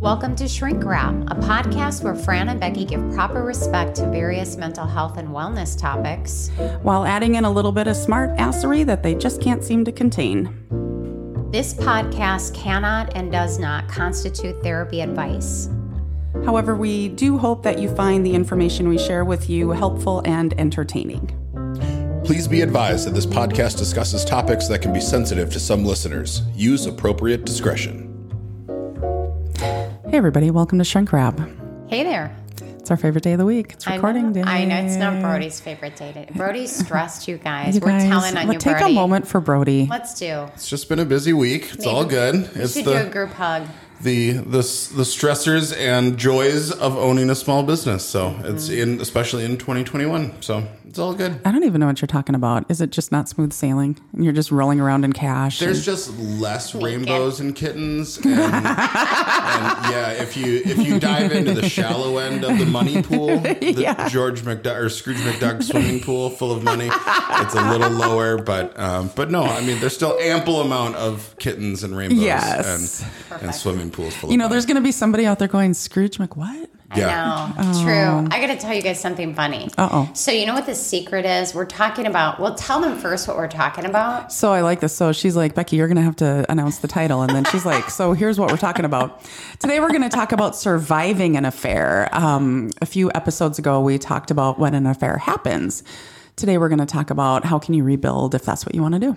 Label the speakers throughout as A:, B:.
A: Welcome to Shrink Wrap, a podcast where Fran and Becky give proper respect to various mental health and wellness topics.
B: while adding in a little bit of smart assery that they just can't seem to contain.
A: This podcast cannot and does not constitute therapy advice.
B: However, we do hope that you find the information we share with you helpful and entertaining.
C: Please be advised that this podcast discusses topics that can be sensitive to some listeners. Use appropriate discretion.
B: Hey, everybody, welcome to Shrink Wrap.
A: Hey there.
B: It's our favorite day of the week. It's
A: I
B: recording
A: know,
B: day.
A: I know it's not Brody's favorite day. to- Brody's stressed, you guys.
B: You
A: We're
B: guys,
A: telling on
B: well,
A: you,
B: take
A: Brody.
B: a moment for Brody.
A: Let's do.
C: It's just been a busy week. It's all good.
A: We
C: It's
A: should do a group hug.
C: The the the stressors and joys of owning a small business. So it's
A: Mm-hmm.
C: in especially in 2021. So it's all good.
B: I don't even know what you're talking about. Is it just not smooth sailing? And you're just rolling around in cash?
C: There's
B: and-
C: just less rainbows and kittens, and, and yeah, if you if you dive into the shallow end of the money pool, the George McDuck or Scrooge McDuck swimming pool full of money, it's a little lower, but um, but no, I mean there's still ample amount of kittens and rainbows
B: Yes.
C: and, and swimming pools full
B: you
C: of
B: know,
C: money.
B: there's going to be somebody out there going, Scrooge McWhat?
C: yeah.
A: I know. True. I got to tell you guys something funny.
B: Uh-oh.
A: So, you know what the secret is? We're talking about, well, tell them first what we're talking about.
B: So I like this. So she's like, Becky, you're going to have to announce the title. And then she's like, so here's what we're talking about. Today we're going to talk about surviving an affair. Um, a few episodes ago, we talked about when an affair happens. Today we're going to talk about how can you rebuild if that's what you want to do.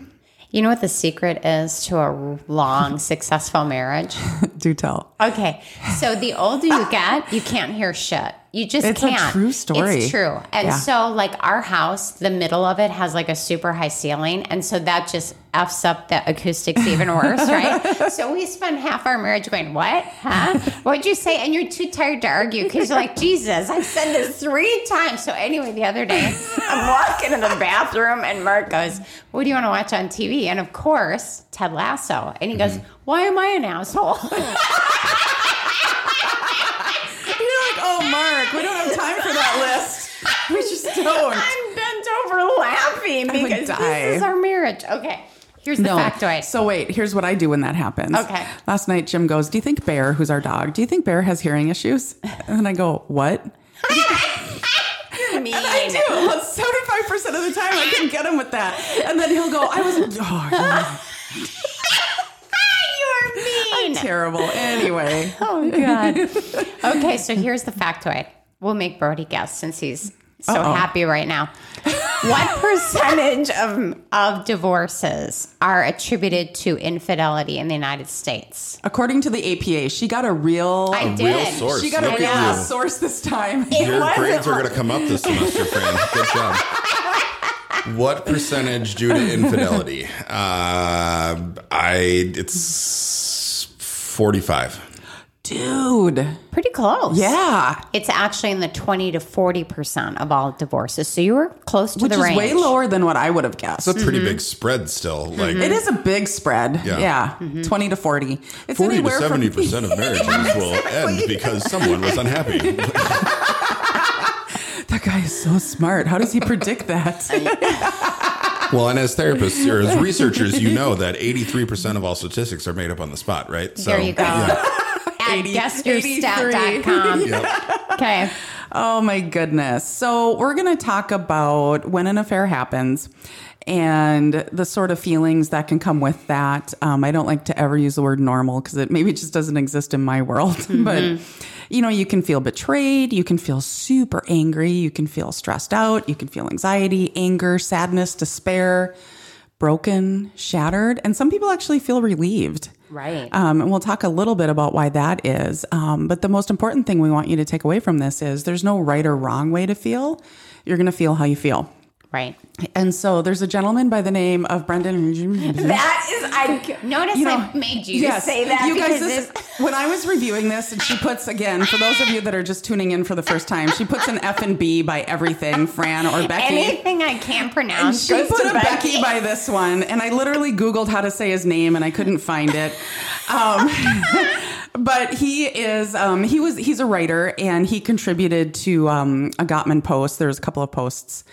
A: You know what the secret is to a long, successful marriage?
B: Do tell.
A: Okay. So, the older you get, you can't hear shit. You just
B: It's
A: can't.
B: true story.
A: It's true. And
B: Yeah.
A: so, like, our house, the middle of it has like a super high ceiling. And so that just F's up the acoustics even worse, right? so, we spend half our marriage going, What? Huh? What'd you say? And you're too tired to argue because you're like, Jesus, I've said this three times. So, anyway, the other day, I'm walking in the bathroom and Mark goes, What do you want to watch on TV? And of course, Ted Lasso. And he goes, mm-hmm. Why am I an asshole?
B: You're like, oh, Mark, we don't have time for that list. We just don't.
A: I'm bent over laughing because this is our marriage. Okay, here's the factoid.
B: So wait, here's what I do when that happens.
A: Okay.
B: Last night, Jim goes, "Do you think Bear, who's our dog, do you think Bear has hearing issues?" And I go, "What?"
A: mean.
B: I do. Seventy-five percent of the time, I can get him with that, and then he'll go, "I was oh, yeah,
A: You're mean.
B: terrible." Anyway,
A: Oh God. okay, so here's the factoid. We'll make Brody guess since he's so
B: Uh-oh.
A: happy right now. What percentage of of divorces are attributed to infidelity in the United States?
B: according to the APA, she got a real.
A: I
C: real source.
B: she got a real
C: at you.
B: source this time.
C: Your
A: wasn't
C: grades are going to come up this semester, Fran. Good job. What percentage due to infidelity? Uh, I it's forty five.
B: Dude,
A: Pretty close.
B: yeah,
A: It's actually in the 20 to 40% of all divorces. So you were close to
B: which
A: the
B: is
A: range.
B: way lower than what I would have guessed.
C: It's a pretty big spread still. Like
B: It is a big spread.
C: Yeah.
B: Yeah.
A: Mm-hmm.
B: 20 to 40. It's
C: forty to
B: anywhere from-
C: seventy percent of marriages will end because someone was unhappy.
B: That guy is so smart. How does he predict that?
C: Well, and as therapists or as researchers, you know that eighty three percent of all statistics are made up on the spot, right? So
A: There you go.
C: Yeah.
A: At
B: 80
A: guessstat.com.
C: Yep.
A: Okay.
B: oh my goodness. So, we're going to talk about when an affair happens and the sort of feelings that can come with that. Um, I don't like to ever use the word normal because it maybe just doesn't exist in my world. but, you know, you can feel betrayed. You can feel super angry. You can feel stressed out. You can feel anxiety, anger, sadness, despair, broken, shattered. And some people actually feel relieved.
A: Right.
B: Um, and we'll talk a little bit about why that is. Um, but the most important thing we want you to take away from this is there's no right or wrong way to feel. You're going to feel how you feel.
A: Right.
B: And so there's a gentleman by the name of Brendan.
A: That is, I notice
B: You know,
A: I made you
B: yes,
A: say that
B: You guys, this, when I was reviewing this, and she puts again for those of you that are just tuning in for the first time, she puts an F and B by everything, Fran or Becky.
A: anything I can't
B: And
A: pronounce
B: she
A: goes
B: put a Becky. by this one, and I literally Googled how to say his name, and I couldn't find it. Um, but he is um, he was he's a writer and he contributed to um, a Gottman post. There's a couple of posts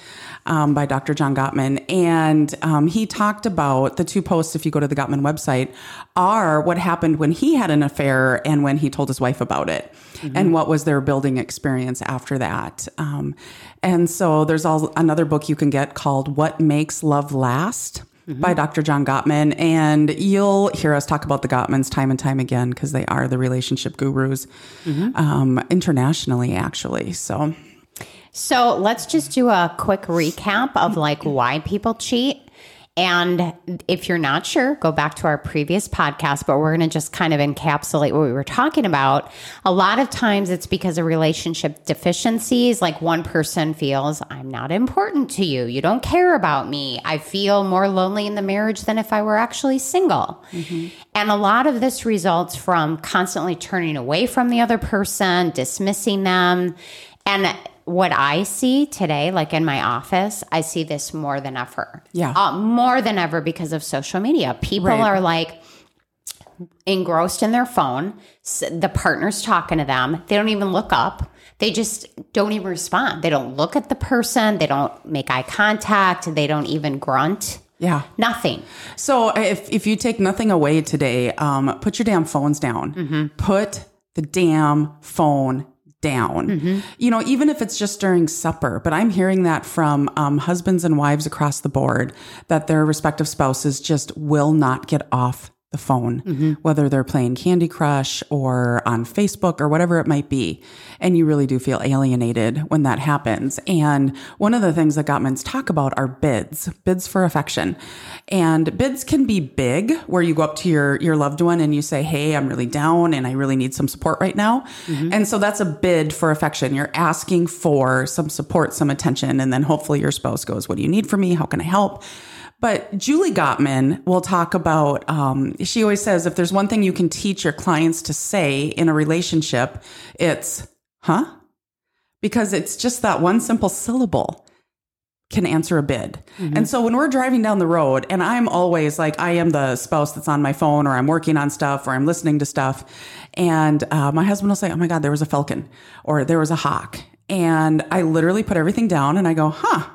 B: um, by Dr. John Gottman, and um, he talked about the two posts. If you go to the Gottman website, are what happened when he had an affair and when he told his wife about it, mm-hmm. and what was their building experience after that. Um, and so there's all another book you can get called "What Makes Love Last." Mm-hmm. by Dr. John Gottman. And you'll hear us talk about the Gottmans time and time again because they are the relationship gurus mm-hmm. um, internationally, actually. So.
A: So let's just do a quick recap of like why people cheat. And if you're not sure, go back to our previous podcast, but we're going to just kind of encapsulate what we were talking about. A lot of times it's because of relationship deficiencies. Like one person feels, I'm not important to you. You don't care about me. I feel more lonely in the marriage than if I were actually single. Mm-hmm. And a lot of this results from constantly turning away from the other person, dismissing them. And what I see today, like in my office, I see this more than ever.
B: Yeah.
A: Uh, more than ever because of social media. People right. are like engrossed in their phone. The partner's talking to them. They don't even look up. They just don't even respond. They don't look at the person. They don't make eye contact. They don't even grunt.
B: Yeah.
A: Nothing.
B: So if, if you take nothing away today, um, put your damn phones down. Mm-hmm. Put the damn phone down. Mm-hmm. You know, even if it's just during supper, but I'm hearing that from um, husbands and wives across the board that their respective spouses just will not get off the phone, mm-hmm. whether they're playing Candy Crush or on Facebook or whatever it might be. And you really do feel alienated when that happens. And one of the things that Gottmans talk about are bids, bids for affection. And bids can be big, where you go up to your, your loved one and you say, Hey, I'm really down and I really need some support right now. Mm-hmm. And so that's a bid for affection. You're asking for some support, some attention. And then hopefully your spouse goes, What do you need from me? How can I help? But Julie Gottman will talk about, um, she always says if there's one thing you can teach your clients to say in a relationship, it's, huh? Because it's just that one simple syllable can answer a bid. Mm-hmm. And so when we're driving down the road, and I'm always like, I am the spouse that's on my phone, or I'm working on stuff, or I'm listening to stuff. And uh, my husband will say, Oh my God, there was a falcon, or there was a hawk. And I literally put everything down and I go, Huh,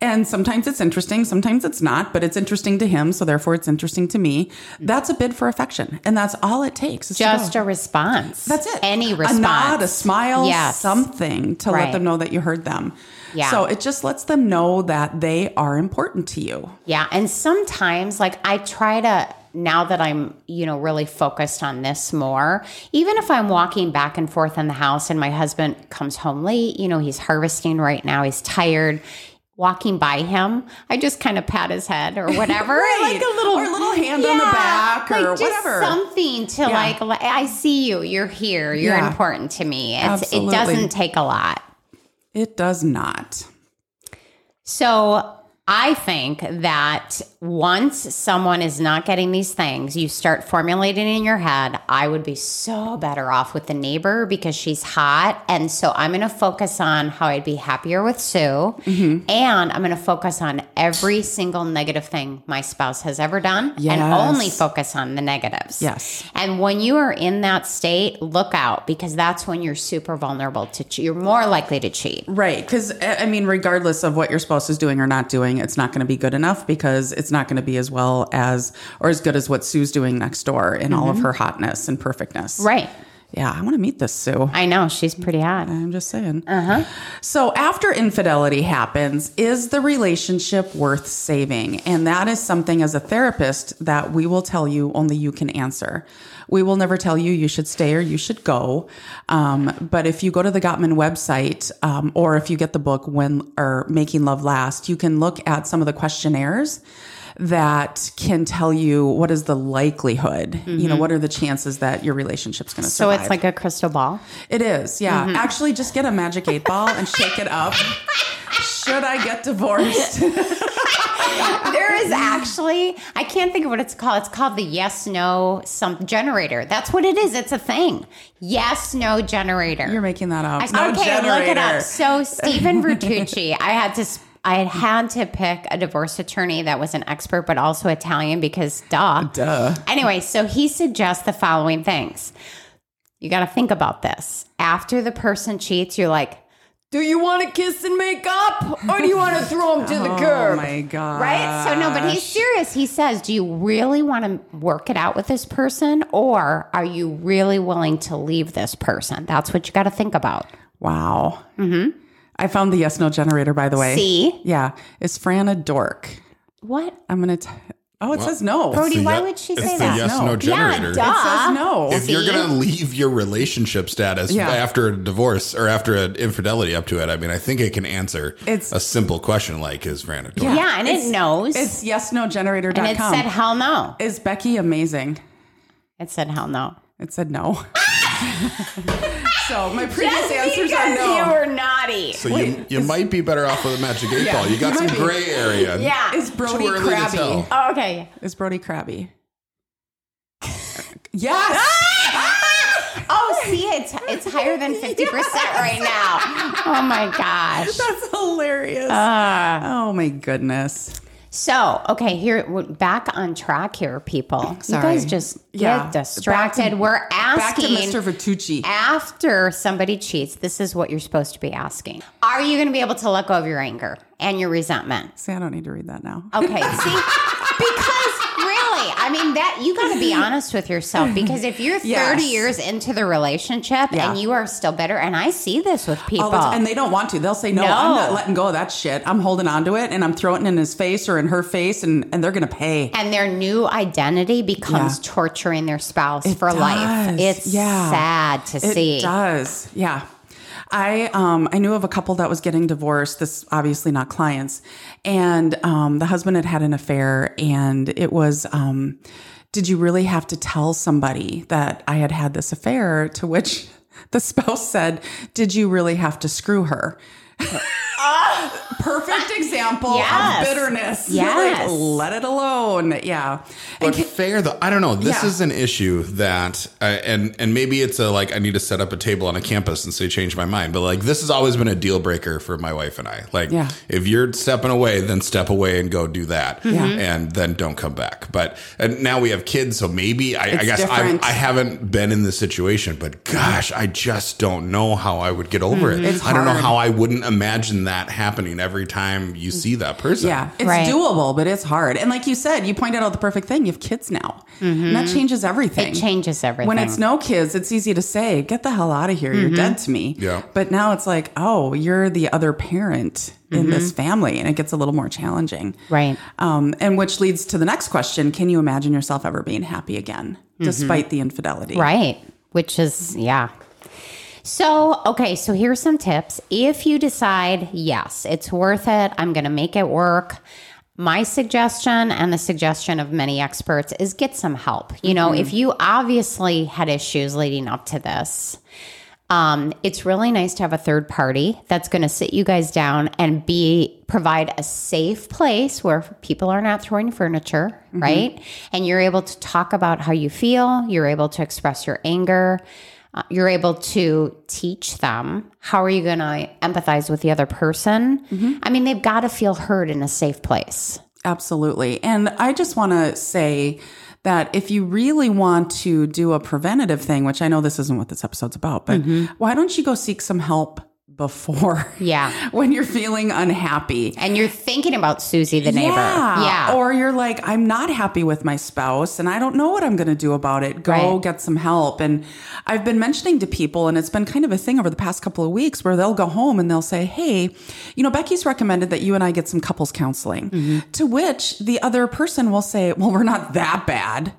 B: and sometimes it's interesting, sometimes it's not, but it's interesting to him, so therefore it's interesting to me. That's a bid for affection, and that's all it takes.
A: Just a response.
B: That's it.
A: Any response.
B: A nod, a smile, yes. something to right. let them know that you heard them. Yeah. So it just lets them know that they are important to you.
A: Yeah, and sometimes like I try to now that I'm, you know, really focused on this more, even if I'm walking back and forth in the house and my husband comes home late, you know, he's harvesting right now, he's tired, walking by him, I just kind of pat his head or whatever,
B: right. like a little or a little hand yeah, on the back or
A: like
B: whatever,
A: something to yeah. like. I see you. You're here. You're yeah. important to me. It's, it doesn't take a lot.
B: It does not.
A: So I think that once someone is not getting these things, you start formulating in your head, I would be so better off with the neighbor because she's hot. And so I'm going to focus on how I'd be happier with Sue. Mm-hmm. And I'm going to focus on every single negative thing my spouse has ever done yes. and only focus on the negatives.
B: Yes.
A: And when you are in that state, look out because that's when you're super vulnerable to cheat. You're more likely to cheat.
B: Right. Because, I mean, regardless of what your spouse is doing or not doing, it's not going to be good enough because it's not going to be as well as or as good as what Sue's doing next door in mm-hmm. all of mm-hmm. her hotness and perfectness.
A: Right.
B: Yeah, I want to meet this Sue.
A: I know she's pretty hot.
B: I'm just saying. Uh huh. So after infidelity happens, is the relationship worth saving? And that is something as a therapist that we will tell you only you can answer. We will never tell you you should stay or you should go. Um, but if you go to the Gottman website, um, or if you get the book "When" or "Making Love Last," you can look at some of the questionnaires that can tell you what is the likelihood, mm-hmm. you know, mm-hmm. what are the chances that your relationship's going to survive.
A: So it's like a crystal ball?
B: It is, yeah. Mm-hmm. Actually, just get a magic eight ball and shake it up. Should I get divorced?
A: there is actually, I can't think of what it's called. It's called the yes no some generator. That's what it is. It's a thing. Yes no generator.
B: You're making that up.
A: I, no okay, generator. look it up. So Stephen Vertucci, I had to I had had to pick a divorce attorney that was an expert, but also Italian because duh.
B: Duh.
A: Anyway, so he suggests the following things. You got to think about this. After the person cheats, you're like, do you want to kiss and make up or do you want to throw him to the curb?
B: Oh my god.
A: Right? So, no, but he's serious. He says, Do you really want to work it out with this person or are you really willing to leave this person? That's what you got to think about.
B: Wow. Mm-hmm. I found the yes no generator by the way.
A: See?
B: Yeah. Is Fran a dork?
A: What?
B: I'm gonna. T- oh, it says no.
A: Brody,
C: The
A: why
C: ye-
A: would she
C: it's
A: say
C: the
A: that?
C: yes
B: No.
C: no
B: Yeah,
C: generator.
A: duh.
B: It says no.
C: If you're
A: See?
C: gonna leave your relationship status
B: Yeah.
C: after a divorce or after an infidelity up to it, I mean, I think it can answer
B: It's-
C: a simple question like, "Is Fran a dork?"
A: Yeah, and it knows.
B: It's yes no generator.com.
A: and it said, Hell no.
B: Is Becky amazing?
A: It said, Hell no.
B: It said no. so my previous
A: Just
B: answers are no.
A: you were naughty.
C: So you, you might be better off with a magic eight
B: Yeah,
C: ball. You got
B: you
C: some
B: might be.
C: gray area.
A: Yeah.
B: is Brody
C: Too early to
B: crabby?
C: tell.
A: Oh, okay.
B: Is Brody crabby? yes.
A: Oh, see, it's it's higher than fifty percent right now. Oh my gosh.
B: That's hilarious.
A: Uh,
B: oh my goodness.
A: So, okay, here we're back on track here, people.
B: Sorry.
A: You guys just get distracted.
B: To-
A: we're
B: Back to
A: asking
B: Mr. Vitucci.
A: after somebody cheats. This is what you're supposed to be asking. Are you going to be able to let go of your anger and your resentment?
B: See, I don't need to read that now.
A: Okay, see, because I mean that you got to be honest with yourself because if you're 30
B: Yes.
A: years into the relationship
B: Yeah.
A: and you are still bitter, and I see this with oh,
B: people, the. And they don't want to. They'll say, no,
A: No.
B: I'm not letting go of that shit. I'm holding on to it and I'm throwing it in his face or in her face and, and they're going to pay.
A: and their new identity becomes
B: Yeah.
A: torturing their spouse for
B: does.
A: life. It's
B: Yeah.
A: sad to
B: It
A: see.
B: It does. Yeah. I um I knew of a couple that was getting divorced. This obviously not clients, and um the husband had had an affair, and it was um, did you really have to tell somebody that I had had this affair? To which the spouse said, "Did you really have to screw her?" Perfect example
A: Yes.
B: of bitterness.
A: Yes.
B: like, let it alone. Yeah.
C: But fair though, I don't know. This
B: Yeah.
C: is an issue that, uh, and and maybe it's a like I need to set up a table on a campus and say change my mind. But like this has always been a deal breaker for my wife and I. Like,
B: Yeah.
C: if you're stepping away, then step away and go do that,
B: Yeah.
C: and then don't come back. But and now we have kids, so maybe I, I guess I. I haven't been in this situation. But gosh, I just don't know how I would get over it.
B: Mm-hmm. It's
C: I don't know how I wouldn't imagine that happening every time you see that person.
B: Yeah, it's
A: Right.
B: doable, but it's hard. And like you said, you pointed out the perfect thing. You have kids now. And that mm-hmm. changes everything.
A: It changes everything.
B: When it's no kids, it's easy to say, get the hell out of here. You're dead mm-hmm. to me.
C: Yeah.
B: But now it's like, oh, you're the other parent in this mm-hmm. family. And it gets a little more challenging.
A: Right.
B: Um, and which leads to the next question Can you imagine yourself ever being happy again, despite the infidelity?
A: Right. Which is, yeah. So, okay, so here's some tips. If you decide, yes, it's worth it, I'm going to make it work. My suggestion and the suggestion of many experts is get some help. You know, if you obviously had issues leading up to this, um, it's really nice to have a third party that's going to sit you guys down and be provide a safe place where people are not throwing furniture, right? And you're able to talk about how you feel. You're able to express your anger. You're able to teach them how are you going to empathize with the other person. Mm-hmm. I mean, they've got to feel heard in a safe place.
B: Absolutely. And I just want to say that if you really want to do a preventative thing, which I know this isn't what this episode's about, but mm-hmm. why don't you go seek some help before?
A: Yeah.
B: when you're feeling unhappy.
A: And you're thinking about Susie, the neighbor.
B: Yeah.
A: Yeah.
B: Or you're like, I'm not happy with my spouse and I don't know what I'm going to do about it. Go
A: Right.
B: get some help. And I've been mentioning to people, and it's been kind of a thing over the past couple of weeks where they'll go home and they'll say, Hey, you know, Becky's recommended that you and I get some couples counseling.
A: Mm-hmm.
B: To which the other person will say, Well, we're not that bad.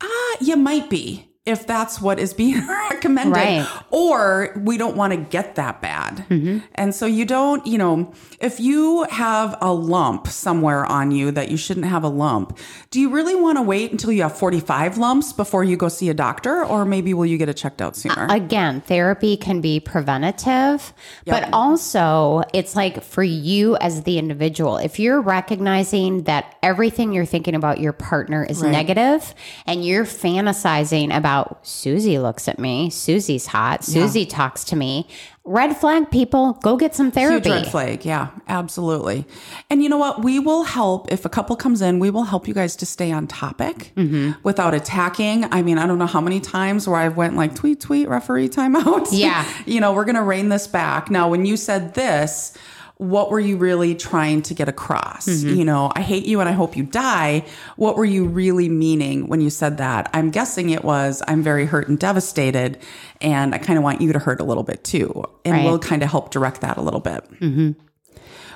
B: Ah, you might be. If that's what is being recommended,
A: Right.
B: or we don't want to get that bad.
A: Mm-hmm.
B: And so you don't, you know, if you have a lump somewhere on you that you shouldn't have a lump, do you really want to wait until you have 45 lumps before you go see a doctor? Or maybe will you get it checked out sooner?
A: again, therapy can be preventative, but also it's like for you as the individual, if you're recognizing that everything you're thinking about your partner is negative and you're fantasizing about Susie looks at me, Susie's hot, Susie talks to me, red flag people, go get some
B: Huge
A: therapy.
B: red flag. Yeah, absolutely. And you know what? We will help if a couple comes in, we will help you guys to stay on topic
A: Mm-hmm.
B: without attacking. I mean, I don't know how many times where I've went like tweet, tweet, referee timeout.
A: Yeah.
B: you know, we're going to rein this back. Now, when you said this, what were you really trying to get across?
A: Mm-hmm.
B: You know, I hate you and I hope you die. What were you really meaning when you said that? I'm guessing it was I'm very hurt and devastated and I kind of want you to hurt a little bit too. And
A: Right.
B: we'll kind of help direct that a little bit.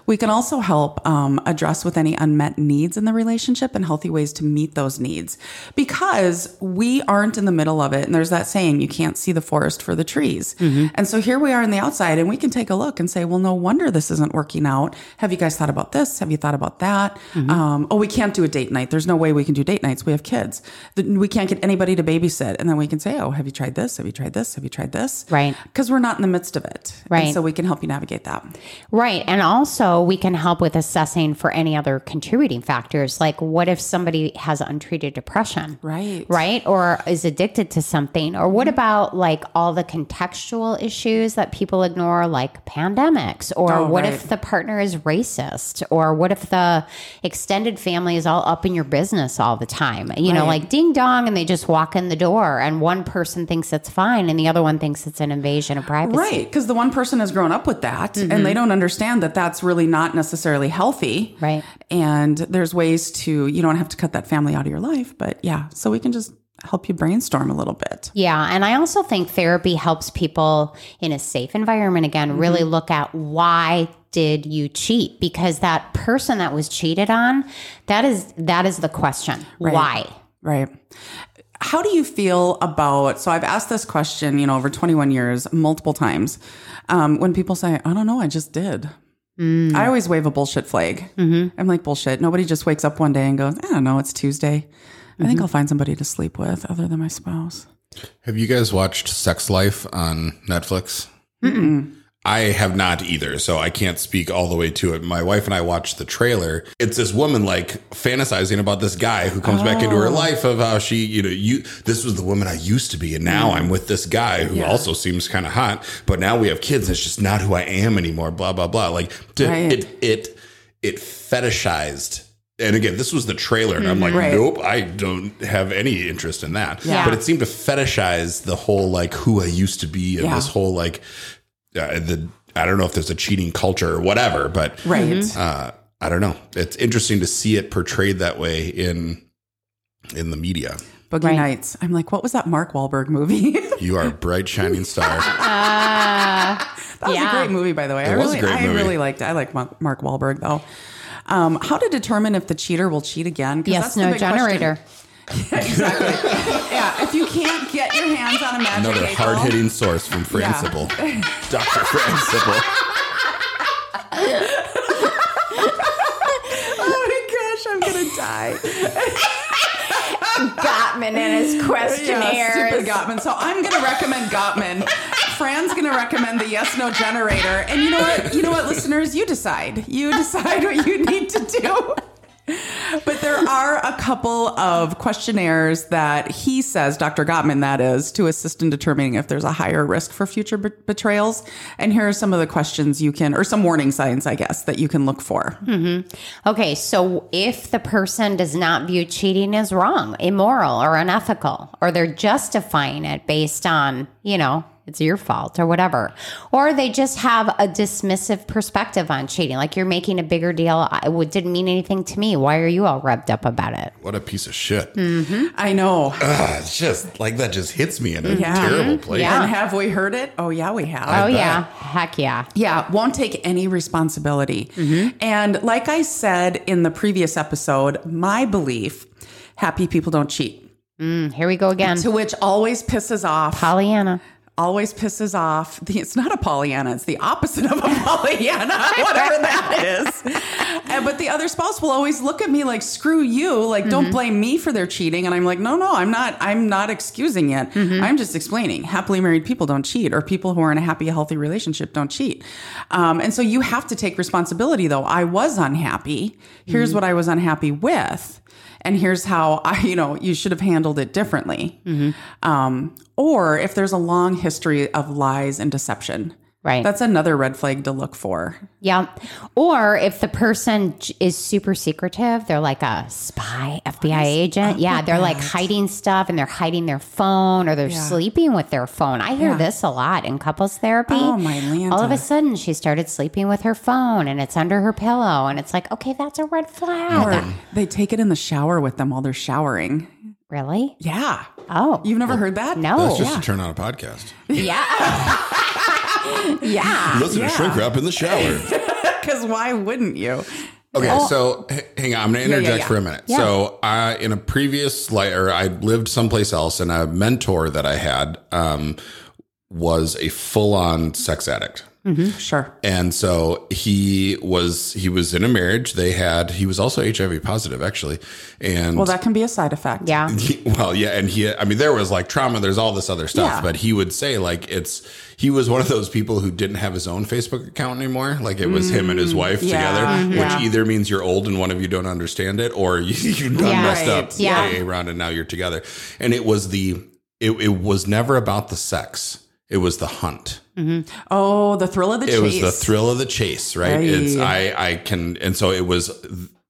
B: We can also help um, address with any unmet needs in the relationship and healthy ways to meet those needs because we aren't in the middle of it. And there's that saying, you can't see the forest for the trees. And so here we are on the outside and we can take a look and say, well, no wonder this isn't working out. Have you guys thought about this? Have you thought about that? Um, oh, we can't do a date night. There's no way we can do date nights. We have kids. We can't get anybody to babysit. And then we can say, oh, have you tried this? Have you tried this? Have you tried this?
A: Right.
B: Because we're not in the midst of it. And
A: Right.
B: so we can help you navigate that.
A: Right. And also, we can help with assessing for any other contributing factors. Like, what if somebody has untreated depression?
B: Right.
A: Right. Or is addicted to something? Or what mm-hmm. about like all the contextual issues that people ignore, like pandemics? Or
B: Oh,
A: what
B: right.
A: if the partner is racist? Or what if the extended family is all up in your business all the time? You know, like ding dong, and they just walk in the door, and one person thinks it's fine, and the other one thinks it's an invasion of privacy.
B: Right, because the one person has grown up with that and they mm-hmm. don't understand that that's really not necessarily healthy.
A: Right.
B: And there's ways to, you don't have to cut that family out of your life, but yeah, so we can just help you brainstorm a little bit.
A: Yeah. And I also think therapy helps people in a safe environment again really look at why did you cheat? Because that person that was cheated on, that is that is the question. Why?
B: Right. How do you feel about? So I've asked this question, you know, over 21 years, multiple times. Um, when people say, I don't know, I just did. Mm. I always wave a bullshit flag. Mm-hmm. I'm like, bullshit. Nobody just wakes up one day and goes, I don't know, it's Tuesday. I think mm-hmm. I'll find somebody to sleep with other than my spouse.
C: Have you guys watched Sex Life on Netflix? I have not either, so I can't speak all the way to it. My wife and I watched the trailer. It's this woman like fantasizing about this guy who comes back into her oh. life of how she, you know, you this was the woman I used to be, and now I'm with this guy who also seems kind of hot, but now we have kids. It's just not who I am anymore. Blah blah blah. Like to,
B: Right.
C: it it it fetishized. And again, this was the trailer, and I'm like,
B: Right.
C: nope, I don't have any interest in that.
A: Yeah.
C: But it seemed to fetishize the whole like who I used to be and
B: Yeah.
C: this whole like uh, the I don't know if there's a cheating culture or whatever, but
B: Right.
C: uh, I don't know. It's interesting to see it portrayed that way in in the media.
B: Boogie
A: Right.
B: Nights. I'm like, what was that Mark Wahlberg movie?
C: You are a bright shining star.
A: Uh,
B: That was
A: Yeah.
B: a great movie, by the way. I
C: was a
B: really,
C: great
B: I
C: movie.
B: really liked it. I like Mark Mark Wahlberg though. Um, how to determine if the cheater will cheat again?
A: yes,
B: that's the
A: no
B: generator. question.
A: Generator.
B: exactly. yeah, if you can't get your hands on a magic
C: Another
B: eight
C: hard hitting source from Fran
B: Yeah.
C: Dr. Fran Sippel.
B: Oh my gosh, I'm gonna die.
A: Gottman and his
B: Yeah,
A: questionnaires.
B: stupid Gottman. So I'm gonna recommend Gottman. Fran's gonna recommend the yes no generator. And you know what? You know what, listeners? You decide. You decide what you need to do. But there are a couple of questionnaires that he says, Dr. Gottman, that is, to assist in determining if there's a higher risk for future be- betrayals. And here are some of the questions you can, or some warning signs, I guess, that you can look for. Mm-hmm.
A: Okay, so if the person does not view cheating as wrong, immoral, or unethical, or they're justifying it based on, you know, it's your fault or whatever, or they just have a dismissive perspective on cheating, like you're making a bigger deal. It didn't mean anything to me. Why are you all revved up about it?
C: What a piece of shit. Mm-hmm.
B: I know.
C: Ah, it's just like that just hits me in a
B: Yeah.
C: terrible place.
A: Yeah.
B: And have we heard it? Oh, yeah, we have.
A: Oh
C: bet.
A: yeah, heck yeah.
B: Yeah, won't take any responsibility. And like I said in the previous episode, my belief happy people don't cheat.
A: Mm, here we go again.
B: To which always pisses off,
A: Pollyanna.
B: Always pisses off. The, it's not a Pollyanna, it's the opposite of a Pollyanna, whatever that is. And, but the other spouse will always look at me like, screw you, like, don't mm-hmm. blame me for their cheating. And I'm like, no, no, I'm not, I'm not excusing it. Mm-hmm. I'm just explaining. Happily married people don't cheat, or people who are in a happy, healthy relationship don't cheat. Um, and so you have to take responsibility, though. I was unhappy. Here's mm-hmm. what I was unhappy with. And here's how I, you know, you should have handled it differently. Um, or if there's a long history of lies and deception.
A: Right.
B: That's another red flag to look for.
A: Yeah. Or if the person is super secretive, they're like a spy, oh, FBI agent. Oh, yeah. They're like hiding stuff and they're hiding their phone or they're
B: Yeah.
A: sleeping with their phone. I hear
B: Yeah.
A: this a lot in couples therapy.
B: Oh, my Lanta.
A: All of a sudden, she started sleeping with her phone and it's under her pillow. And it's like, okay, that's a red flag.
B: Or they take it in the shower with them while they're showering.
A: really?
B: Yeah.
A: Oh.
B: You've never heard that?
A: no.
C: That's just to turn on a podcast.
A: yeah. yeah.
C: Listen
B: Yeah.
C: to shrink wrap in the shower.
B: Because why wouldn't you?
C: Okay, so h- hang on. I'm going to
B: yeah,
C: interject
B: yeah.
C: for a minute.
A: Yeah.
C: So, uh, in a previous life, or I lived someplace else, and a mentor that I had um, was a full on sex addict.
B: Sure.
C: And so he was he was in a marriage. They had he was also HIV positive actually, and
B: Well, that can be a side effect.
A: Yeah.
C: he- well, yeah, and he, I mean, there was like trauma. There's all this other stuff,
B: Yeah.
C: but he would say like it's. He was one of those people who didn't have his own Facebook account anymore. Like it was him and his wife
B: Mm, yeah,
C: together, which either means you're old and one of you don't understand it, or you, you done
A: Yeah.
C: messed up
A: Yeah.
C: AA round and now you're together. And it was the. It, it was never about the sex. It was the hunt. Mm-hmm.
B: Oh, the thrill of the
C: It
B: chase.
C: was the thrill of the chase, right?
B: Right.
C: It's I I can and so it was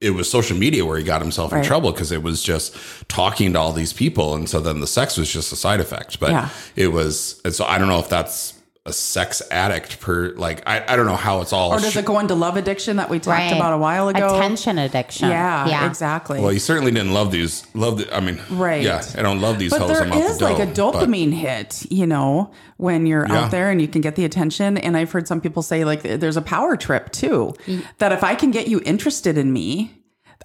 C: it was social media where he got himself in
B: Right.
C: trouble because it was just talking to all these people and so then the sex was just a side effect. But
B: Yeah.
C: it was and so I don't know if that's a sex addict per like I, I don't know how it's all
B: Or does it go into love addiction that we talked
A: Right.
B: about a while ago?
A: Attention addiction.
B: Yeah,
A: Yeah.
B: exactly.
C: well, you certainly didn't love these. Love the. I mean,
B: Right.
C: Yeah, I don't love these
B: but
C: hoes.
B: there
C: I'm out
B: is
C: the
B: like a
C: dough, but-
B: dopamine hit, you know, when you're
C: Yeah.
B: out there and you can get the attention. And I've heard some people say like there's a power trip too. That if I can get you interested in me,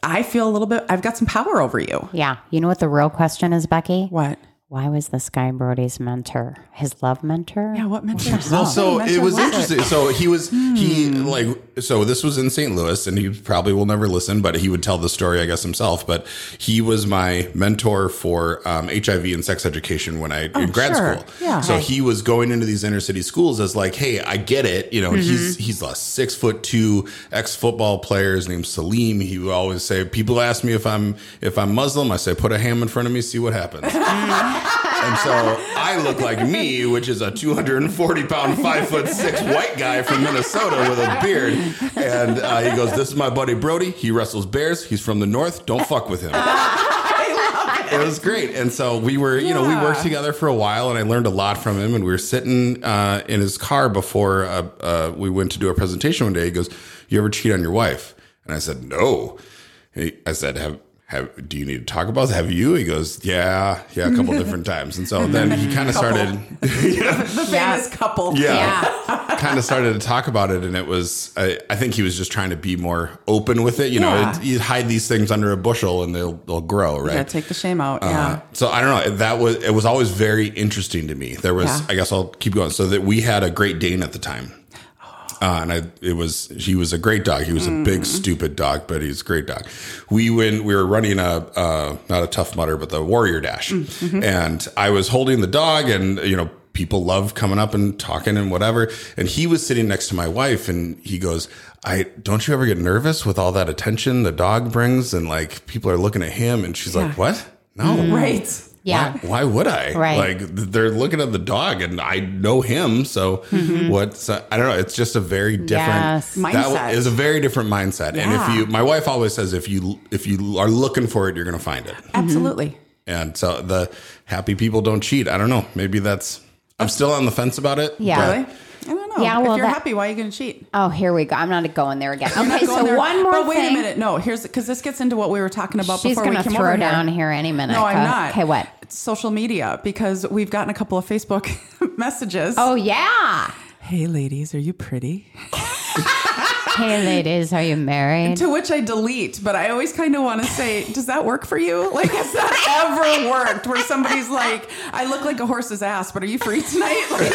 B: I feel a little bit. I've got some power over you.
A: Yeah. You know what the real question is, Becky?
B: What?
A: Why was this guy Brody's mentor? His love mentor?
B: Yeah. What mentor?
C: Well, so
B: mentor
C: it was
B: it?
C: interesting. So he was he hmm. like so this was in St. Louis, and he probably will never listen, but he would tell the story, I guess himself. But he was my mentor for um, HIV and sex education when I in oh, grad
B: sure.
C: school.
B: Yeah.
C: So he was going into these inner city schools as like, hey, I get it. You know, he's mm-hmm. he's a six foot two ex football player. His name's Salim. He would always say, people ask me if I'm if I'm Muslim. I say, put a ham in front of me, see what happens. Mm-hmm. And so I look like me, which is a 240 pound, five foot six white guy from Minnesota with a beard. And uh, he goes, This is my buddy Brody. He wrestles bears. He's from the north. Don't fuck with him. It was great. And so we were, you know, we worked together for a while and I learned a lot from him. And we were sitting uh, in his car before uh, uh, we went to do a presentation one day. He goes, You ever cheat on your wife? And I said, No. He, I said, Have have, do you need to talk about this? Have you? He goes, yeah, yeah, a couple different times. And so then he kind of started,
B: the famous couple.
C: yeah, kind of started to talk about it. And it was, I, I think he was just trying to be more open with it. You know,
B: Yeah.
C: it, you hide these things under a bushel and they'll, they'll grow, right?
B: Yeah. Take the shame out.
C: Uh,
B: yeah.
C: so I don't know. That was it was always very interesting to me. There was,
B: Yeah.
C: I guess I'll keep going. So that we had a Great Dane at the time, uh, and I it was he was a great dog. He was a big stupid dog, but he's a great dog. We when we were running a uh, not a Tough Mudder, but the Warrior Dash, and I was holding the dog, and you know. People love coming up and talking and whatever. And he was sitting next to my wife and he goes, I don't you ever get nervous with all that attention the dog brings? And like people are looking at him and she's like, What? No.
B: Right.
A: Yeah.
C: Why, why would I?
A: Right.
C: Like they're looking at the dog, and I know him. So what's uh, I don't know. It's just a very different
A: Yes.
B: Mindset.
C: is a very different mindset. And if you, my wife always says, if you if you are looking for it, you're going to find it.
B: Absolutely.
C: And so the happy people don't cheat. I don't know. Maybe that's. I'm still on the fence about it.
A: Yeah.
C: but-
B: Really? I don't know.
A: Yeah, well,
B: if you're
A: that-
B: happy, why are you going to cheat?
A: Oh, here we go. I'm not going there again.
B: You're
A: Okay, so
B: there.
A: one more
B: But wait
A: thing.
B: a minute. No, here's because this gets into what we were talking about
A: She's
B: before
A: going
B: we
A: to
B: came
A: throw
B: over
A: down
B: here.
A: here any minute.
B: No, I'm not.
A: Okay, what?
B: It's social media because we've gotten a couple of Facebook messages.
A: Oh, yeah.
B: Hey, ladies, are you pretty?
A: Hey, ladies, are you married?
B: To which I delete, but I always kind of want to say, does that work for you? Like, has that ever worked where somebody's like, I look like a horse's ass, but are you free tonight? Like,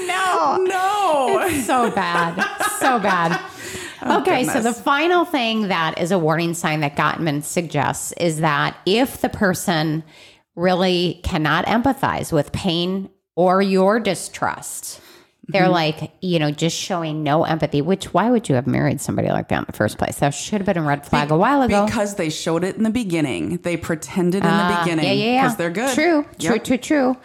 A: No.
B: no.
A: so bad. So bad. Oh, okay, so the final thing that is a warning sign that Gottman suggests is that if the person really cannot empathize with pain or your distrust, They're like, you know, just showing no empathy, which why would you have married somebody like that in the first place? That should have been a red flag a while ago.
B: Because they showed it in the beginning. They pretended in the beginning.
A: Ah, Yeah, yeah, yeah.
B: Because they're good.
A: True,
B: Yep.
A: true, true, true.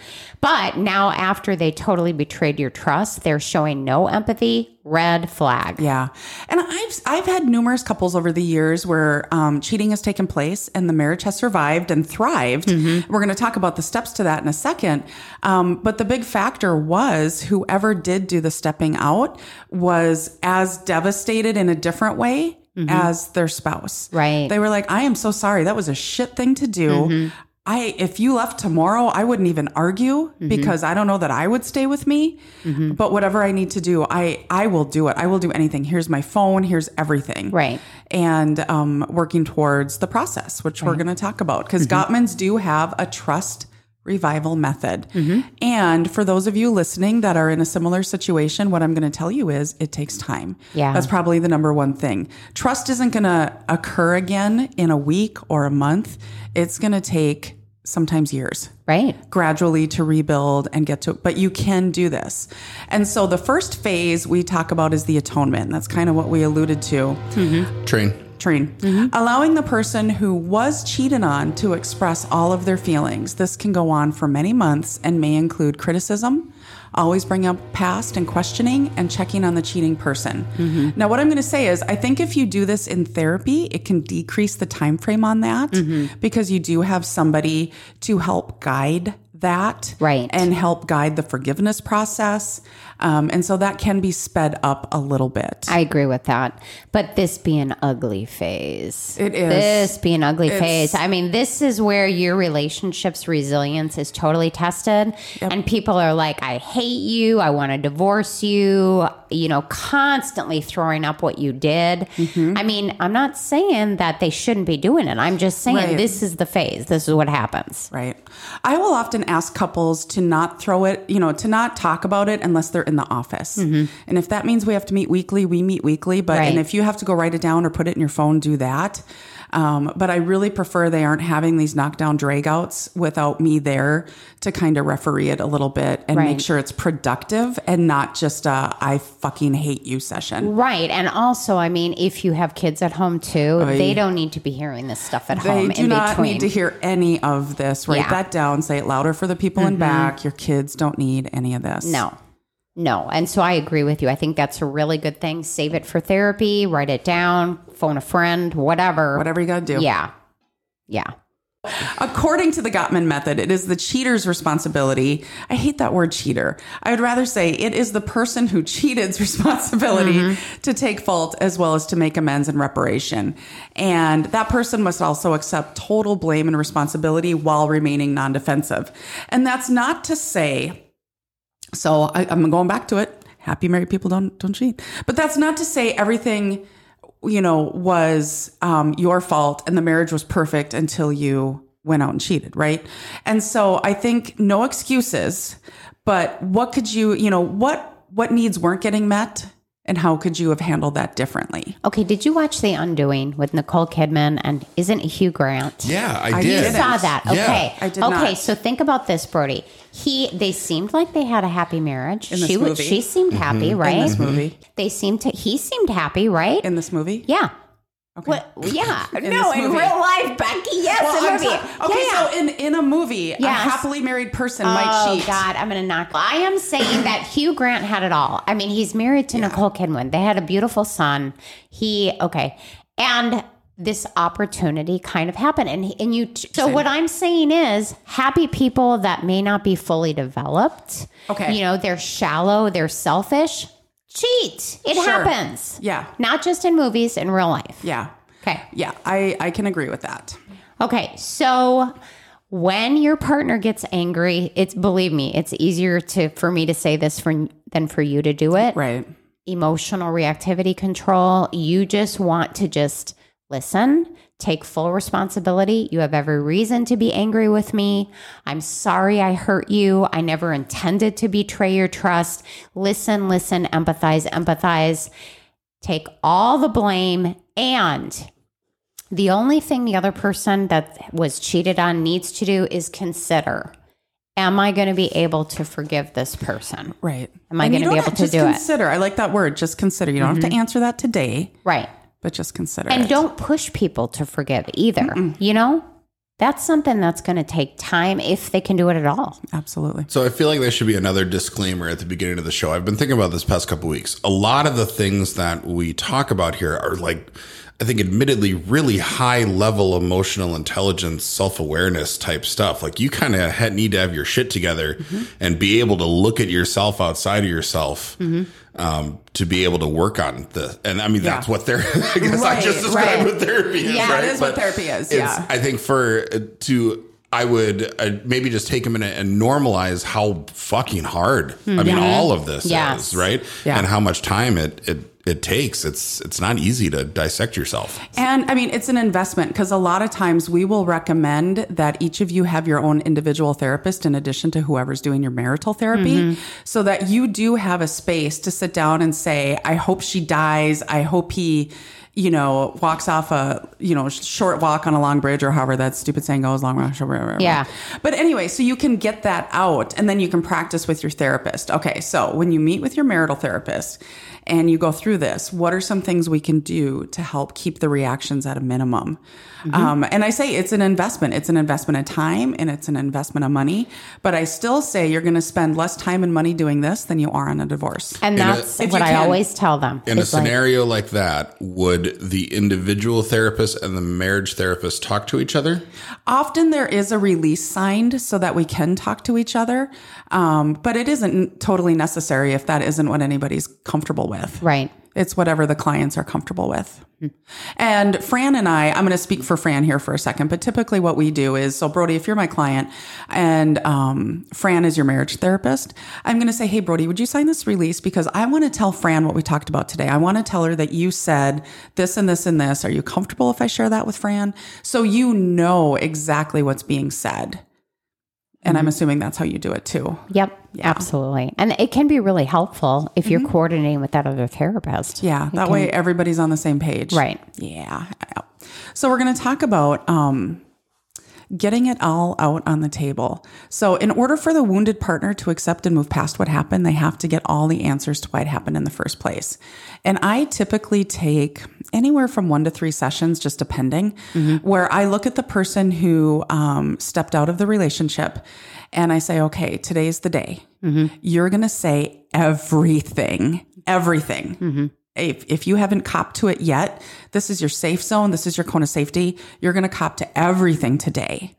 A: But now, after they totally betrayed your trust, they're showing no empathy. Red flag.
B: Yeah, and I've I've had numerous couples over the years where um, cheating has taken place and the marriage has survived and thrived.
A: Mm-hmm.
B: We're going to talk about the steps to that in a second. Um, but the big factor was whoever did do the stepping out was as devastated in a different way as their spouse.
A: Mm-hmm. Right.
B: They were like, "I am so sorry. That was a shit thing to do."
A: Mm-hmm.
B: I if you left tomorrow, I wouldn't even argue
A: Mm-hmm.
B: because I don't know that I would stay with me. But whatever I need to do, I I will do it. I will do anything. Here's my phone. Here's everything.
A: Right.
B: And um, working towards the process, which we're going to talk about, because
A: Mm-hmm.
B: Gottmans do have a trust revival method.
A: Mm-hmm.
B: And for those of you listening that are in a similar situation, what I'm going to tell you is it takes time.
A: Yeah.
B: That's probably the number one thing. Trust isn't going to occur again in a week or a month. It's going to take sometimes years.
A: Right.
B: gradually to rebuild and get to but you can do this. And so the first phase we talk about is the atonement. That's kind of what we alluded to. Mm-hmm.
C: Train.
B: Train. Mm-hmm. Allowing the person who was cheated on to express all of their feelings. This can go on for many months and may include criticism always bring up past and questioning and checking on the cheating person. Mm-hmm. Now what i'm going to say is i think if you do this in therapy it can decrease the time frame on that mm-hmm. because you do have somebody to help guide that
A: Right.
B: and help guide the forgiveness process um, and so that can be sped up a little bit
A: I agree with that. But this be an ugly phase.
B: It is.
A: This be an ugly
B: It's-
A: phase. I mean, this is where your relationship's resilience is totally tested. And people are like, I hate you. I want to divorce you. You know, constantly throwing up what you did.
B: Mm-hmm.
A: I mean, I'm not saying that they shouldn't be doing it. I'm just saying
B: Right.
A: this is the phase. This is what happens.
B: Right. I will often ask couples to not throw it, you know, to not talk about it unless they're in the office. And if that means we have to meet weekly, we meet weekly. But,
A: Mm-hmm. Right.
B: and if you have to go write it down or put it in your phone, do that. Um, but I really prefer they aren't having these knockdown dragouts without me there to kind of referee it a little bit and make sure it's productive and not just a I fucking hate you session.
A: Right. And also, I mean, if you have kids at home too, they don't need to be hearing this stuff at
B: They
A: home They
B: do
A: in
B: not
A: between.
B: need to hear any of this. Write
A: Yeah. Mm-hmm.
B: that down. Say it louder for the people in back. Your kids don't need any of this.
A: No. No. And so I agree with you. I think that's a really good thing. Save it for therapy, write it down, phone a friend, whatever.
B: Whatever you got to do.
A: Yeah. Yeah.
B: According to the Gottman method, it is the cheater's responsibility. I hate that word cheater. I would rather say it is the person who cheated's responsibility
A: Mm-hmm.
B: to take fault as well as to make amends and reparation. And that person must also accept total blame and responsibility while remaining non defensive. And that's not to say, so I, I'm going back to it. Happy married people don't don't cheat. But that's not to say everything you know, was um, your fault and the marriage was perfect until you went out and cheated, right? And so I think no excuses, but what could you, you know, what what needs weren't getting met and how could you have handled that differently?
A: Okay. Did you watch The Undoing with Nicole Kidman and isn't Hugh Grant?
C: Yeah, I,
B: I
C: did.
A: You saw that.
C: Yeah.
A: Okay.
B: I did
A: okay,
B: not.
A: so think about this, Brody. He they seemed like they had a happy marriage.
B: In this
A: she
B: movie.
A: she seemed happy, right?
B: In this movie.
A: They seemed to he seemed happy, right?
B: In this movie?
A: yeah.
B: Okay.
A: What, yeah.
B: In
A: no, in
B: movie.
A: real life, Becky. Yes,
B: Well,
A: in
B: I'm
A: movie.
B: sorry. Okay,
A: yeah.
B: so in, in a movie, a happily married person might
A: Oh
B: cheat.
A: God, I'm gonna knock. I am saying that Hugh Grant had it all. I mean, he's married to Nicole Kidman. They had a beautiful son. He okay, and this opportunity kind of happened, and and you. So what I'm saying is, happy people that may not be fully developed.
B: Okay.
A: you know they're shallow, they're selfish. Cheat. It
B: Sure.
A: happens.
B: Yeah.
A: not just in movies, in real life.
B: Yeah.
A: Okay.
B: Yeah, I, I can agree with that.
A: Okay, so when your partner gets angry, it's believe me, it's easier to for me to say this for than for you to do it.
B: Right.
A: Emotional reactivity control. You just want to just listen, take full responsibility. You have every reason to be angry with me. I'm sorry I hurt you. I never intended to betray your trust. Listen, listen, empathize, empathize. Take all the blame and the only thing the other person that was cheated on needs to do is consider am I going to be able to forgive this person?
B: Right.
A: Am I gonna be able to do it?
B: consider. I like that word. Just consider. You don't have to mm-hmm. answer that today,
A: Right.
B: But just consider.
A: And
B: it.
A: don't push people to forgive either. You know, that's something that's going to take time if they can do it at all.
B: absolutely.
C: So I feel like there should be another disclaimer at the beginning of the show. I've been thinking about this past couple weeks. A lot of the things that we talk about here are like I think admittedly really high level emotional intelligence, self-awareness type stuff. Like you kind of need to have your shit together and be able to look at yourself outside of yourself. Um, to be able to work on the, and I mean, that's what therapy, I guess I just
B: Right,
C: described
B: right.
C: what therapy is,
A: Yeah,
C: right?
B: it is what therapy is, yeah.
C: I think for uh, to I would uh, maybe just take a minute and normalize how fucking hard. I mean, all of this
A: Yes.
C: is right,
B: Yeah.
C: and how much time it it it takes. It's it's not easy to dissect yourself.
B: And I mean, it's an investment because a lot of times we will recommend that each of you have your own individual therapist in addition to whoever's doing your marital therapy mm-hmm. so that you do have a space to sit down and say, I hope she dies. I hope he, you know, walks off a, you know, short walk on a long bridge or however that stupid saying goes, long walk, short bridge.
A: Yeah.
B: But anyway, so you can get that out and then you can practice with your therapist. Okay. So when you meet with your marital therapist, and you go through this, what are some things we can do to help keep the reactions at a minimum? Um, and I say it's an investment. It's an investment of time and it's an investment of money. But I still say you're going to spend less time and money doing this than you are on a divorce.
A: And
C: In a-
A: that's what I always tell them.
C: In a
A: It's like,
C: scenario like that, would the individual therapist and the marriage therapist talk to each other?
B: Often there is a release signed so that we can talk to each other. Um, but it isn't totally necessary if that isn't what anybody's comfortable with.
A: right.
B: It's whatever the clients are comfortable with. And Fran and I, I'm going to speak for Fran here for a second, but typically what we do is so, Brody, if you're my client and um, Fran is your marriage therapist, I'm going to say, Hey, Brody, would you sign this release? Because I want to tell Fran what we talked about today. I want to tell her that you said this and this and this. Are you comfortable if I share that with Fran? So you know exactly what's being said. And I'm assuming that's how you do it too.
A: Yep. Absolutely. And it can be really helpful if you're coordinating with that other therapist.
B: Mm-hmm. Yeah, that way everybody's on the same page.
A: Right.
B: Yeah. So we're going to talk about um, getting it all out on the table. So, in order for the wounded partner to accept and move past what happened, they have to get all the answers to why it happened in the first place. And I typically take anywhere from one to three sessions, just depending, mm-hmm. where I look at the person who um, stepped out of the relationship and I say, okay, today's the day. Mm-hmm. You're going to say everything, everything. Mm-hmm. If, if you haven't copped to it yet, this is your safe zone. This is your cone of safety. You're going to cop to everything today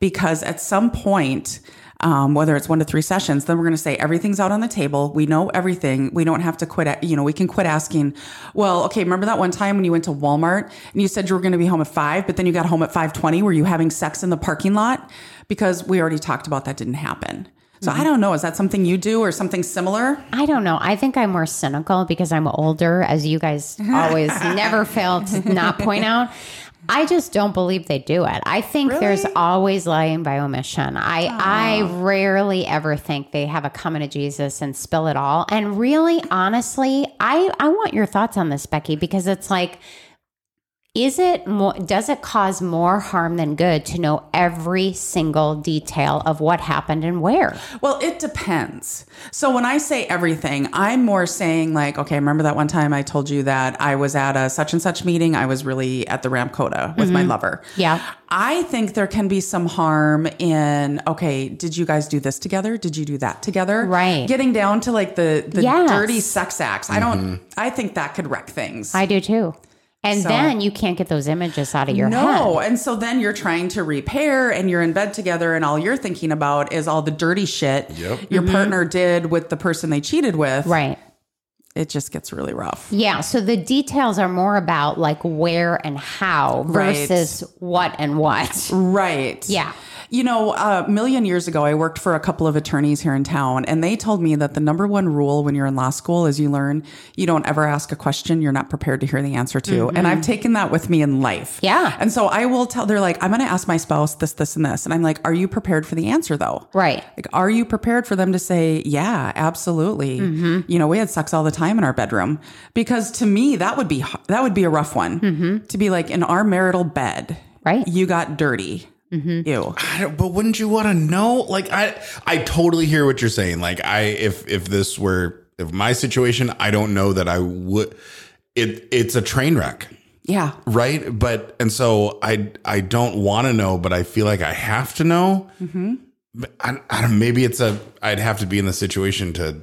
B: because at some point, um, whether it's one to three sessions, then we're going to say everything's out on the table. We know everything. We don't have to quit. You know, we can quit asking. Well, okay. Remember that one time when you went to Walmart and you said you were going to be home at five, but then you got home at five twenty. Were you having sex in the parking lot? Because we already talked about that didn't happen. So I mm-hmm. don't know. Is that something you do or something similar?
A: I don't know. I think I'm more cynical because I'm older, as you guys always never fail to not point out. I just don't believe they do it. I think there's always lying by omission. I I oh. rarely ever think they have a coming to Jesus and spill it all. And really, honestly, I I want your thoughts on this, Becky, because it's like is it more does it cause more harm than good to know every single detail of what happened and where
B: Well, it depends. So when I say everything, I'm more saying like, okay, remember that one time I told you that I was at a such and such meeting. I was really at the Ramkota with my mm-hmm. lover.
A: Yeah.
B: I think there can be some harm in, okay, did you guys do this together? Did you do that together?
A: Right.
B: Getting down to like the, the
A: Yes.
B: dirty sex acts. I don't, mm-hmm. I think that could wreck things.
A: I do too. And
B: So-
A: then you can't get those images out of your
B: no,
A: head. No.
B: And so then you're trying to repair and you're in bed together and all you're thinking about is all the dirty shit
C: Yep.
B: your mm-hmm. partner did with the person they cheated with.
A: Right.
B: It just gets really rough.
A: Yeah. So the details are more about like where and how
B: Right.
A: versus what and what.
B: Right.
A: Yeah.
B: You know, a million years ago, I worked for a couple of attorneys here in town, and they told me that the number one rule when you're in law school is you learn you don't ever ask a question you're not prepared to hear the answer to. And I've taken that with me in life.
A: Mm-hmm. Yeah.
B: And so I will tell, they're like, I'm going to ask my spouse this, this, and this. And I'm like, are you prepared for the answer though?
A: Right.
B: Like, are you prepared for them to say, yeah, absolutely?
A: Mm-hmm.
B: You know, we had sex all the time in our bedroom because to me, that would be, that would be a rough one to be like in our marital bed.
A: Mm-hmm. Right.
B: You got dirty. Ew.
C: I don't, but wouldn't you want to know? Like I I totally hear what you're saying. Like I if if this were if my situation, I don't know that I would it it's a train wreck.
B: Yeah.
C: Right? But and so I I don't want to know, but I feel like I have to know. Mm-hmm. I, I don't maybe it's a I'd have to be in the situation to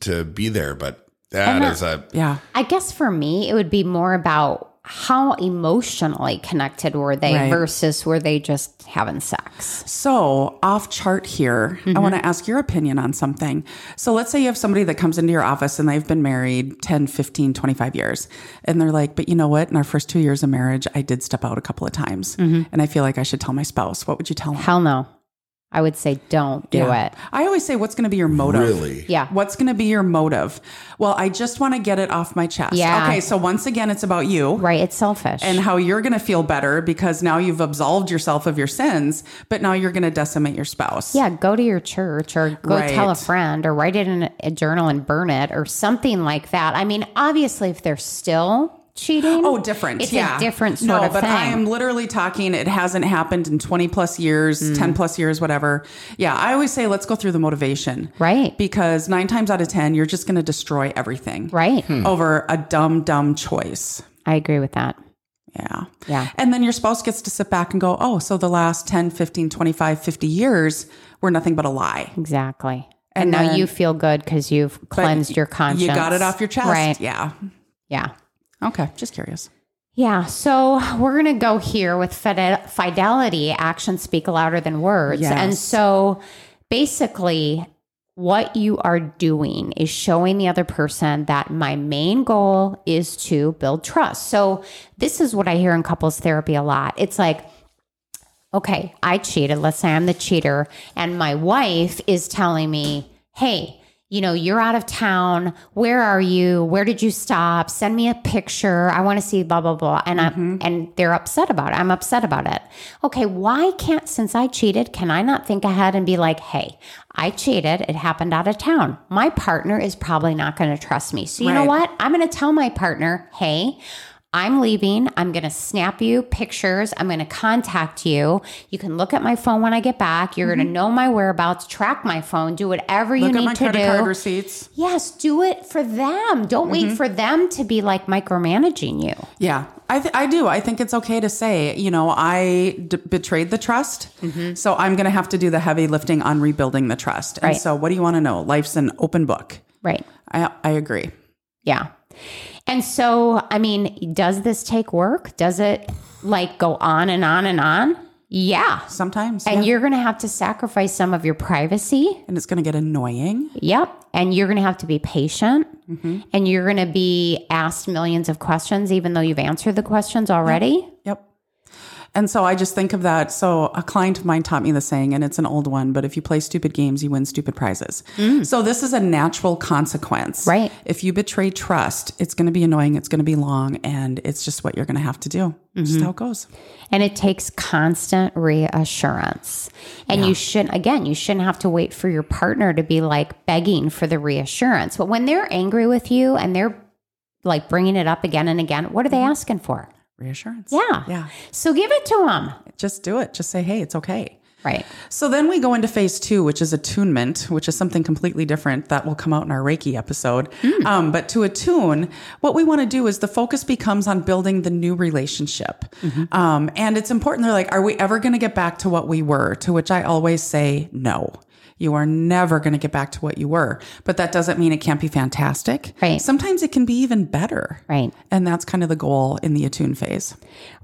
C: to be there, but that is a
B: Yeah.
A: I guess for me, it would be more about how emotionally connected were they
B: Right.
A: versus were they just having sex?
B: So, off chart here, I want to mm-hmm. ask your opinion on something. So, let's say you have somebody that comes into your office and they've been married 10, 15, 25 years. And they're like, but you know what? In our first two years of marriage, I did step out a couple of times. Mm-hmm. And I feel like I should tell my spouse. What would you tell them?
A: Hell no. I would say don't do
B: Yeah.
A: it.
B: I always say, what's going to be your motive?
C: really
A: Yeah.
B: What's going to be your motive? Well, I just want to get it off my chest.
A: Yeah.
B: Okay. So, once again, it's about you.
A: Right. It's selfish.
B: and how you're going to feel better because now you've absolved yourself of your sins, but now you're going to decimate your spouse.
A: yeah, go to your church or go tell a friend or write it in a journal and burn it or something like that. I mean, obviously, if they're still cheating,
B: Oh, different.
A: It's
B: yeah.
A: a different sort
B: no,
A: of
B: but
A: thing.
B: I am literally talking, it hasn't happened in 20 plus years,
A: Mm.
B: 10 plus years, whatever. Yeah. I always say, let's go through the motivation.
A: Right.
B: Because nine times out of 10, you're just going to destroy everything
A: right.
B: over a dumb, dumb choice.
A: I agree with that.
B: Yeah.
A: Yeah.
B: And then your spouse gets to sit back and go, oh, so the last 10, 15, 25, 50 years were nothing but a lie.
A: Exactly. And,
B: And
A: now
B: then-
A: you feel good because you've cleansed your conscience.
B: You got it off your chest.
A: Right.
B: Yeah.
A: Yeah.
B: Okay. Just curious.
A: Yeah, so we're going to go here with fidelity. Actions speak louder than words.
B: Yes.
A: And so basically, what you are doing is showing the other person that my main goal is to build trust. So, this is what I hear in couples therapy a lot. It's like, okay, I cheated. Let's say I'm the cheater, and my wife is telling me, hey, you know, you're out of town. Where are you? Where did you stop? Send me a picture. I want to see blah blah blah. And I'm mm-hmm. and they're upset about it. I'm upset about it. Okay, why can't since I cheated, can I not think ahead and be like, hey, I cheated. It happened out of town. My partner is probably not going to trust me. So you know what? I'm going to tell my partner, hey, I'm leaving. I'm going to snap you pictures. I'm going to contact you. You can look at my phone when I get back. You're going to know my whereabouts, track my phone, do whatever you
B: Mm-hmm. Look at my
A: need to
B: credit card
A: do.
B: receipts.
A: Yes, do it for them. Don't
B: Mm-hmm.
A: wait for them to be like micromanaging you.
B: Yeah, I, th- I do. I think it's okay to say, you know, I d- betrayed the trust. So I'm going to have to do the heavy lifting on rebuilding the trust. And
A: Right.
B: so, what do you want to know? Life's an open book.
A: Right.
B: I, I agree.
A: Yeah. And so, I mean, does this take work? Does it like go on and on and on? Yeah.
B: Sometimes.
A: And
B: yeah.
A: you're going to have to sacrifice some of your privacy.
B: and it's going to get annoying.
A: Yep. And you're going to have to be patient
B: Mm-hmm.
A: and you're going to be asked millions of questions, even though you've answered the questions already.
B: Yep. And so I just think of that. So a client of mine taught me the saying, and it's an old one, but if you play stupid games, you win stupid prizes. Mm. So this is a natural consequence.
A: Right.
B: If you betray trust, it's going to be annoying, it's going to be long, and it's just what you're going to have to do. Just mm-hmm. how it goes.
A: And it takes constant reassurance. And you shouldn't, again, you shouldn't have to wait for your partner to be like begging for the reassurance. But when they're angry with you and they're like bringing it up again and again, what are they mm-hmm. asking for?
B: Reassurance.
A: Yeah.
B: Yeah.
A: So give it to them.
B: Just do it. Just say, hey, it's okay.
A: Right.
B: So then we go into phase two, which is attunement, which is something completely different that will come out in our Reiki episode. Um, but to attune, what we want to do is the focus becomes on building the new relationship. Um, and it's important. They're like, are we ever going to get back to what we were? To which I always say, no. You are never going to get back to what you were. But that doesn't mean it can't be fantastic.
A: Right.
B: Sometimes it can be even better.
A: Right.
B: And that's kind of the goal in the attune phase.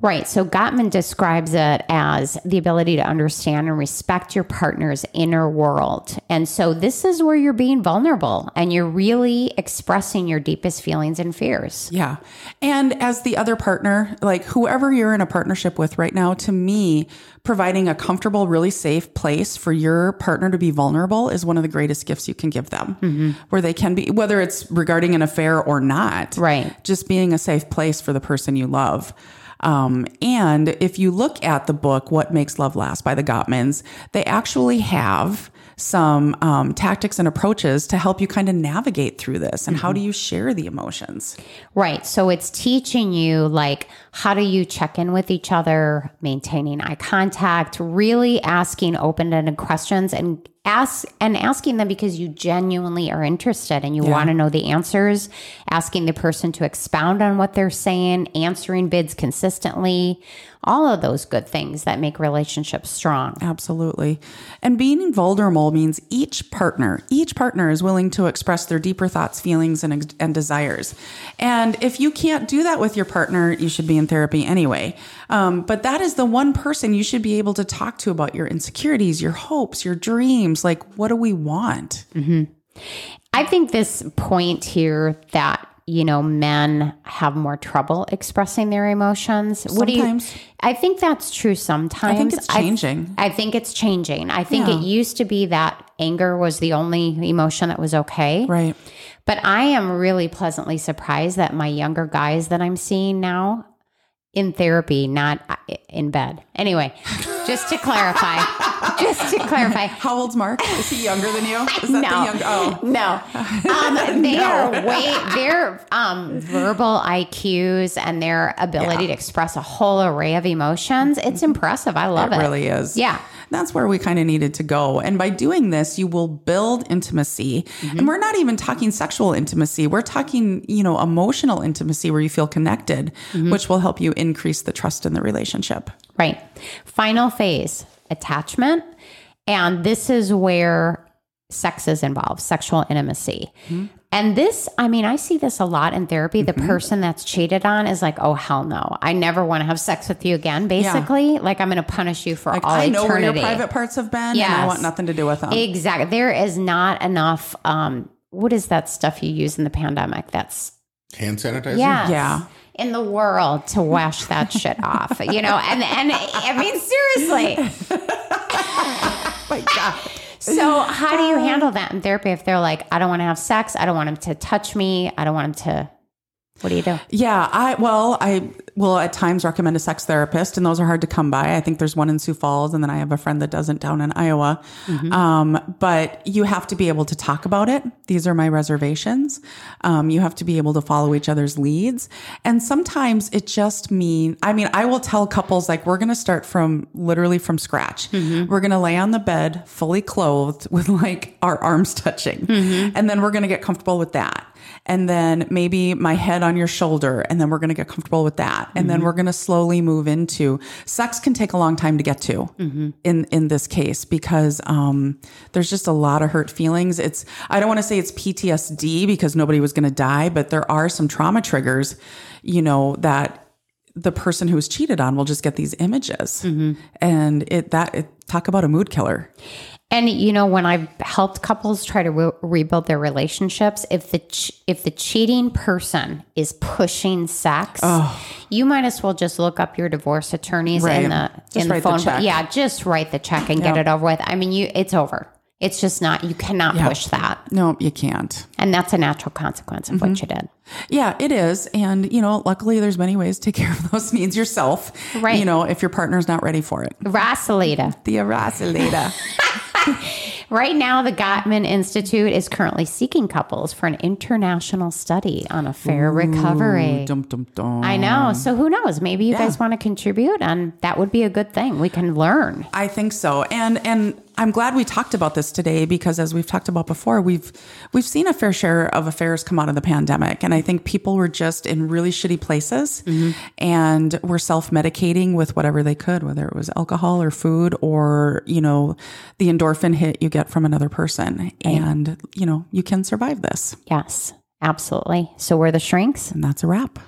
A: Right. So Gottman describes it as the ability to understand and respect your partner's inner world. And so this is where you're being vulnerable and you're really expressing your deepest feelings and fears.
B: Yeah. And as the other partner, like whoever you're in a partnership with right now, to me, providing a comfortable, really safe place for your partner to be vulnerable is one of the greatest gifts you can give them, where they can be, whether it's regarding an affair or not.
A: Right.
B: Just being a safe place for the person you love. Um, and if you look at the book, What Makes Love Last by the Gottmans, they actually have some um, tactics and approaches to help you kind of navigate through this and how do you share the emotions
A: Right. So it's teaching you like how do you check in with each other, maintaining eye contact, really asking open-ended questions and ask and asking them because you genuinely are interested and you want to know the answers, asking the person to expound on what they're saying, answering bids consistently, all of those good things that make relationships strong.
B: Absolutely. And being vulnerable means each partner, each partner is willing to express their deeper thoughts, feelings, and, and desires. And if you can't do that with your partner, you should be in therapy anyway. Um, but that is the one person you should be able to talk to about your insecurities, your hopes, your dreams. Like, what do we want?
A: I think this point here that you know men have more trouble expressing their emotions. What do you? I think that's true. Sometimes
B: I think it's changing.
A: I, think it's changing. I think
B: Yeah.
A: it used to be that anger was the only emotion that was okay.
B: Right.
A: But I am really pleasantly surprised that my younger guys that I'm seeing now in therapy, not uh, in bed. Anyway, just to clarify, just to clarify,
B: How old's Mark? Is he younger than you? Is that
A: no,
B: the young? Oh,
A: no. Um, they are way their um, verbal IQs and their ability to express a whole array of emotions. It's impressive. I love it.
B: it really is.
A: Yeah.
B: That's where we kind of needed to go. And by doing this, you will build intimacy. And we're not even talking sexual intimacy. We're talking, you know, emotional intimacy where you feel connected, which will help you increase the trust in the relationship.
A: Right. Final phase, attachment. And this is where sex is involved, sexual intimacy. And this, I mean, I see this a lot in therapy. The person that's cheated on is like, oh, hell no. I never want to have sex with you again, basically. Like, I'm going to punish you for
B: Like,
A: all
B: I know where your private parts have been, and I want nothing to do with them.
A: Exactly. There is not enough. Um, what is that stuff you use in the pandemic? That's
C: Hand sanitizer?
A: yes,
B: Yeah.
A: In the world to wash that shit off. You know, and and I mean seriously.
B: My God.
A: So how do you handle that in therapy if they're like, I don't want to have sex, I don't want him to touch me, I don't want him to. What do you do?
B: Yeah, I well, I will at times recommend a sex therapist, and those are hard to come by. I think there's one in Sioux Falls, and then I have a friend that doesn't down in Iowa. Um, but you have to be able to talk about it. These are my reservations. Um, you have to be able to follow each other's leads, and sometimes it just mean. I mean, I will tell couples like we're going to start from literally from scratch. We're going to lay on the bed fully clothed with like our arms touching, and then we're going to get comfortable with that and then maybe my head on your shoulder and then we're going to get comfortable with that. And then mm-hmm. we're going to slowly move into sex can take a long time to get to mm-hmm. in in this case because um there's just a lot of hurt feelings. It's i don't want to say it's ptsd because nobody was going to die but there are some trauma triggers you know that the person who was cheated on will just get these images. Mm-hmm. And it that it, talk about a mood killer
A: And you know, when I've helped couples try to re- rebuild their relationships, if the ch- if the cheating person is pushing sex, you might as well just look up your divorce attorneys
B: Right.
A: in the
B: Just
A: in the
B: the
A: phone.
B: check.
A: yeah, just write the check and get it over with. I mean, you it's over. It's just not. You cannot push that,
B: no you can't
A: and that's a natural consequence of
B: Mm-hmm.
A: what you did.
B: Yeah, it is. And, you know, luckily there's many ways to take care of those needs yourself.
A: Right.
B: You know, if your partner's not ready for it.
A: Rasalita.
B: The Arasalita.
A: Right now, the Gottman Institute is currently seeking couples for an international study on affair recovery.
B: dum, dum, dum.
A: I know. So who knows? Maybe you guys want to contribute, and that would be a good thing. We can learn.
B: I think so. And and I'm glad we talked about this today because as we've talked about before, we've we've seen a fair share of affairs come out of the pandemic. And I think people were just in really shitty places mm-hmm. and were self-medicating with whatever they could, whether it was alcohol or food or, you know, the endorphin hit you get from another person. And, you know, you can survive this.
A: Yes, absolutely. So we're the shrinks.
B: And that's a wrap.